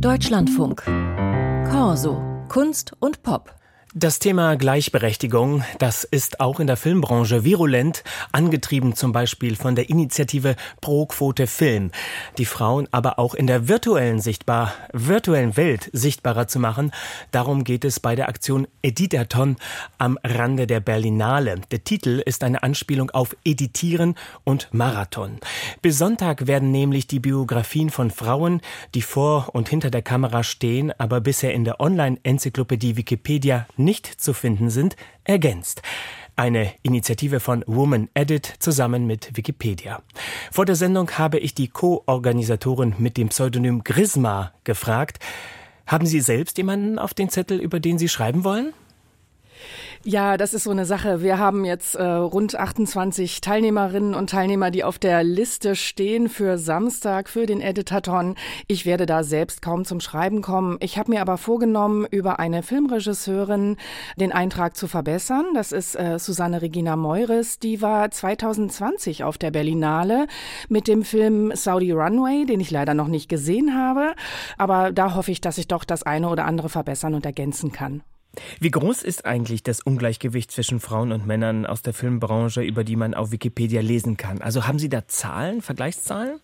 Deutschlandfunk. Corso. Kunst und Pop. Das Thema Gleichberechtigung, das ist auch in der Filmbranche virulent, angetrieben zum Beispiel von der Initiative Pro Quote Film, die Frauen aber auch in der virtuellen sichtbar, virtuellen Welt sichtbarer zu machen. Darum geht es bei der Aktion Editathon am Rande der Berlinale. Der Titel ist eine Anspielung auf Editieren und Marathon. Bis Sonntag werden nämlich die Biografien von Frauen, die vor und hinter der Kamera stehen, aber bisher in der Online-Enzyklopädie Wikipedia nicht zu finden sind, ergänzt. Eine Initiative von Woman Edit zusammen mit Wikipedia. Vor der Sendung habe ich die Co-Organisatorin mit dem Pseudonym Grisma gefragt, haben Sie selbst jemanden auf den Zettel, über den Sie schreiben wollen? Ja, das ist so eine Sache. Wir haben jetzt äh, rund 28 Teilnehmerinnen und Teilnehmer, die auf der Liste stehen für Samstag, für den Editathon. Ich werde da selbst kaum zum Schreiben kommen. Ich habe mir aber vorgenommen, über eine Filmregisseurin den Eintrag zu verbessern. Das ist äh, Susanne Regina Meures. Die war 2020 auf der Berlinale mit dem Film Saudi Runway, den ich leider noch nicht gesehen habe. Aber da hoffe ich, dass ich doch das eine oder andere verbessern und ergänzen kann. Wie groß ist eigentlich das Ungleichgewicht zwischen Frauen und Männern aus der Filmbranche, über die man auf Wikipedia lesen kann? Also haben Sie da Zahlen, Vergleichszahlen?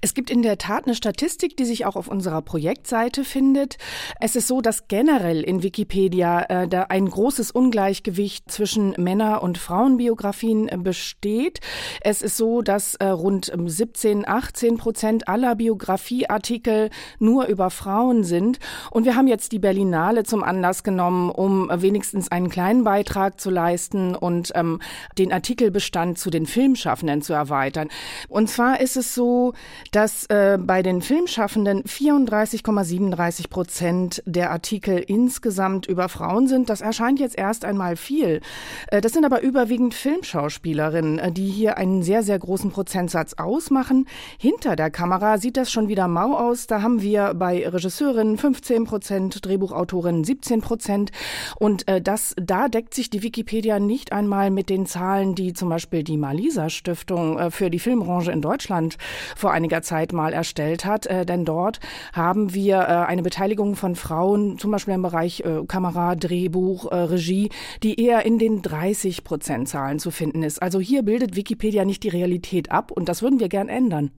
Es gibt in der Tat eine Statistik, die sich auch auf unserer Projektseite findet. Es ist so, dass generell in Wikipedia äh, da ein großes Ungleichgewicht zwischen Männer- und Frauenbiografien äh, besteht. Es ist so, dass äh, rund 17, 18 Prozent aller Biografieartikel nur über Frauen sind. Und wir haben jetzt die Berlinale zum Anlass genommen, um wenigstens einen kleinen Beitrag zu leisten und ähm, den Artikelbestand zu den Filmschaffenden zu erweitern. Und zwar ist es so, dass äh, bei den Filmschaffenden 34,37 Prozent der Artikel insgesamt über Frauen sind. Das erscheint jetzt erst einmal viel. Äh, das sind aber überwiegend Filmschauspielerinnen, äh, die hier einen sehr, sehr großen Prozentsatz ausmachen. Hinter der Kamera sieht das schon wieder mau aus. Da haben wir bei Regisseurinnen 15 Prozent, Drehbuchautorinnen 17 Prozent. Und äh, das, da deckt sich die Wikipedia nicht einmal mit den Zahlen, die zum Beispiel die Malisa Stiftung äh, für die Filmbranche in Deutschland vor einiger Zeit mal erstellt hat. Äh, denn dort haben wir äh, eine Beteiligung von Frauen, zum Beispiel im Bereich äh, Kamera, Drehbuch, äh, Regie, die eher in den 30 Prozent Zahlen zu finden ist. Also hier bildet Wikipedia nicht die Realität ab und das würden wir gern ändern.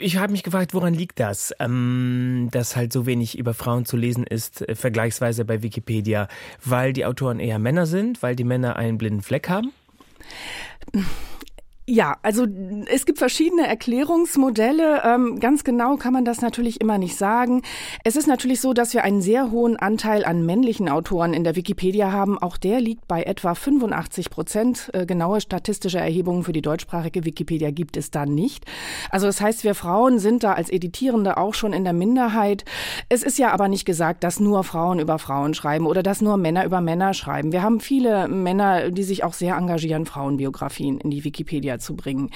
Ich habe mich gefragt, woran liegt das, ähm, dass halt so wenig über Frauen zu lesen ist, äh, vergleichsweise bei Wikipedia, weil die Autoren eher Männer sind, weil die Männer einen blinden Fleck haben? Ja, also es gibt verschiedene Erklärungsmodelle. Ähm, ganz genau kann man das natürlich immer nicht sagen. Es ist natürlich so, dass wir einen sehr hohen Anteil an männlichen Autoren in der Wikipedia haben. Auch der liegt bei etwa 85 Prozent. Äh, genaue statistische Erhebungen für die deutschsprachige Wikipedia gibt es da nicht. Also das heißt, wir Frauen sind da als Editierende auch schon in der Minderheit. Es ist ja aber nicht gesagt, dass nur Frauen über Frauen schreiben oder dass nur Männer über Männer schreiben. Wir haben viele Männer, die sich auch sehr engagieren, Frauenbiografien in die Wikipedia zu bringen.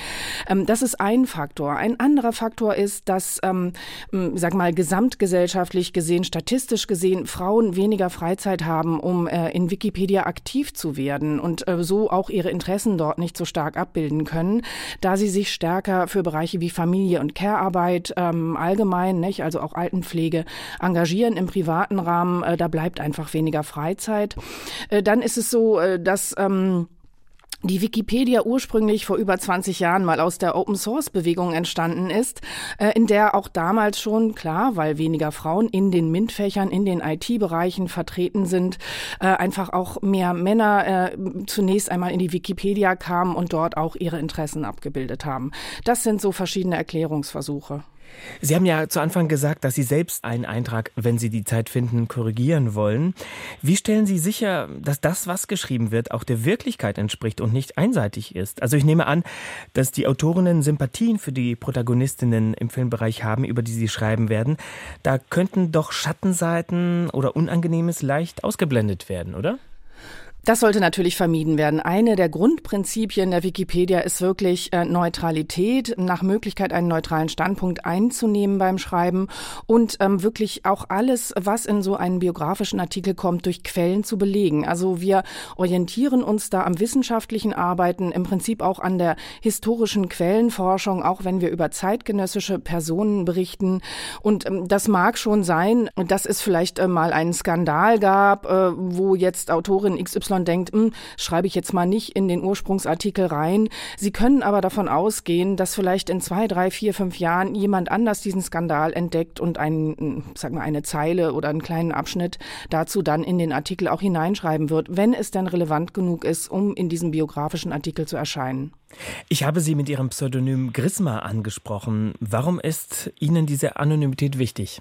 Ähm, das ist ein Faktor. Ein anderer Faktor ist, dass, ähm, sag mal, gesamtgesellschaftlich gesehen, statistisch gesehen, Frauen weniger Freizeit haben, um äh, in Wikipedia aktiv zu werden und äh, so auch ihre Interessen dort nicht so stark abbilden können, da sie sich stärker für Bereiche wie Familie und Care-Arbeit ähm, allgemein, nicht, also auch Altenpflege, engagieren im privaten Rahmen. Äh, da bleibt einfach weniger Freizeit. Äh, dann ist es so, äh, dass ähm, die Wikipedia ursprünglich vor über 20 Jahren mal aus der Open Source Bewegung entstanden ist, äh, in der auch damals schon klar, weil weniger Frauen in den MINT-Fächern, in den IT-Bereichen vertreten sind, äh, einfach auch mehr Männer äh, zunächst einmal in die Wikipedia kamen und dort auch ihre Interessen abgebildet haben. Das sind so verschiedene Erklärungsversuche. Sie haben ja zu Anfang gesagt, dass Sie selbst einen Eintrag, wenn Sie die Zeit finden, korrigieren wollen. Wie stellen Sie sicher, dass das, was geschrieben wird, auch der Wirklichkeit entspricht und nicht einseitig ist? Also ich nehme an, dass die Autorinnen Sympathien für die Protagonistinnen im Filmbereich haben, über die sie schreiben werden. Da könnten doch Schattenseiten oder Unangenehmes leicht ausgeblendet werden, oder? Das sollte natürlich vermieden werden. Eine der Grundprinzipien der Wikipedia ist wirklich äh, Neutralität, nach Möglichkeit einen neutralen Standpunkt einzunehmen beim Schreiben und ähm, wirklich auch alles, was in so einen biografischen Artikel kommt, durch Quellen zu belegen. Also wir orientieren uns da am wissenschaftlichen Arbeiten, im Prinzip auch an der historischen Quellenforschung, auch wenn wir über zeitgenössische Personen berichten. Und ähm, das mag schon sein, dass es vielleicht äh, mal einen Skandal gab, äh, wo jetzt Autorin XY und denkt, hm, schreibe ich jetzt mal nicht in den Ursprungsartikel rein. Sie können aber davon ausgehen, dass vielleicht in zwei, drei, vier, fünf Jahren jemand anders diesen Skandal entdeckt und ein, hm, sag mal, eine Zeile oder einen kleinen Abschnitt dazu dann in den Artikel auch hineinschreiben wird, wenn es denn relevant genug ist, um in diesem biografischen Artikel zu erscheinen. Ich habe Sie mit Ihrem Pseudonym Grisma angesprochen. Warum ist Ihnen diese Anonymität wichtig?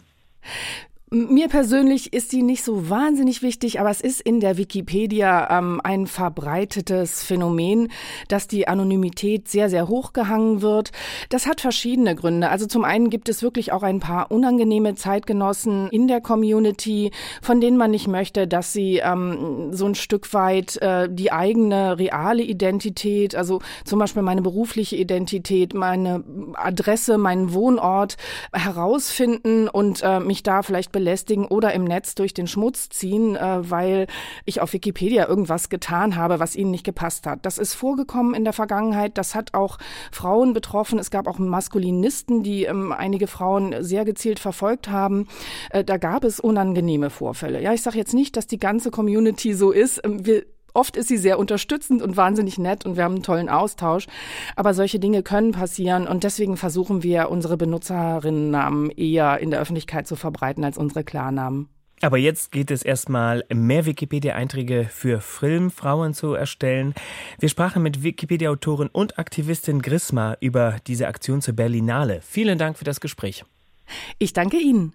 Mir persönlich ist sie nicht so wahnsinnig wichtig, aber es ist in der Wikipedia ähm, ein verbreitetes Phänomen, dass die Anonymität sehr, sehr hoch gehangen wird. Das hat verschiedene Gründe. Also zum einen gibt es wirklich auch ein paar unangenehme Zeitgenossen in der Community, von denen man nicht möchte, dass sie ähm, so ein Stück weit äh, die eigene reale Identität, also zum Beispiel meine berufliche Identität, meine Adresse, meinen Wohnort herausfinden und äh, mich da vielleicht belästigen oder im Netz durch den Schmutz ziehen, äh, weil ich auf Wikipedia irgendwas getan habe, was ihnen nicht gepasst hat. Das ist vorgekommen in der Vergangenheit. Das hat auch Frauen betroffen. Es gab auch Maskulinisten, die ähm, einige Frauen sehr gezielt verfolgt haben. Äh, da gab es unangenehme Vorfälle. Ja, ich sage jetzt nicht, dass die ganze Community so ist. Ähm, wir Oft ist sie sehr unterstützend und wahnsinnig nett und wir haben einen tollen Austausch. Aber solche Dinge können passieren und deswegen versuchen wir, unsere Benutzerinnennamen eher in der Öffentlichkeit zu verbreiten als unsere Klarnamen. Aber jetzt geht es erstmal, mehr Wikipedia-Einträge für Filmfrauen zu erstellen. Wir sprachen mit Wikipedia-Autorin und Aktivistin Grisma über diese Aktion zur Berlinale. Vielen Dank für das Gespräch. Ich danke Ihnen.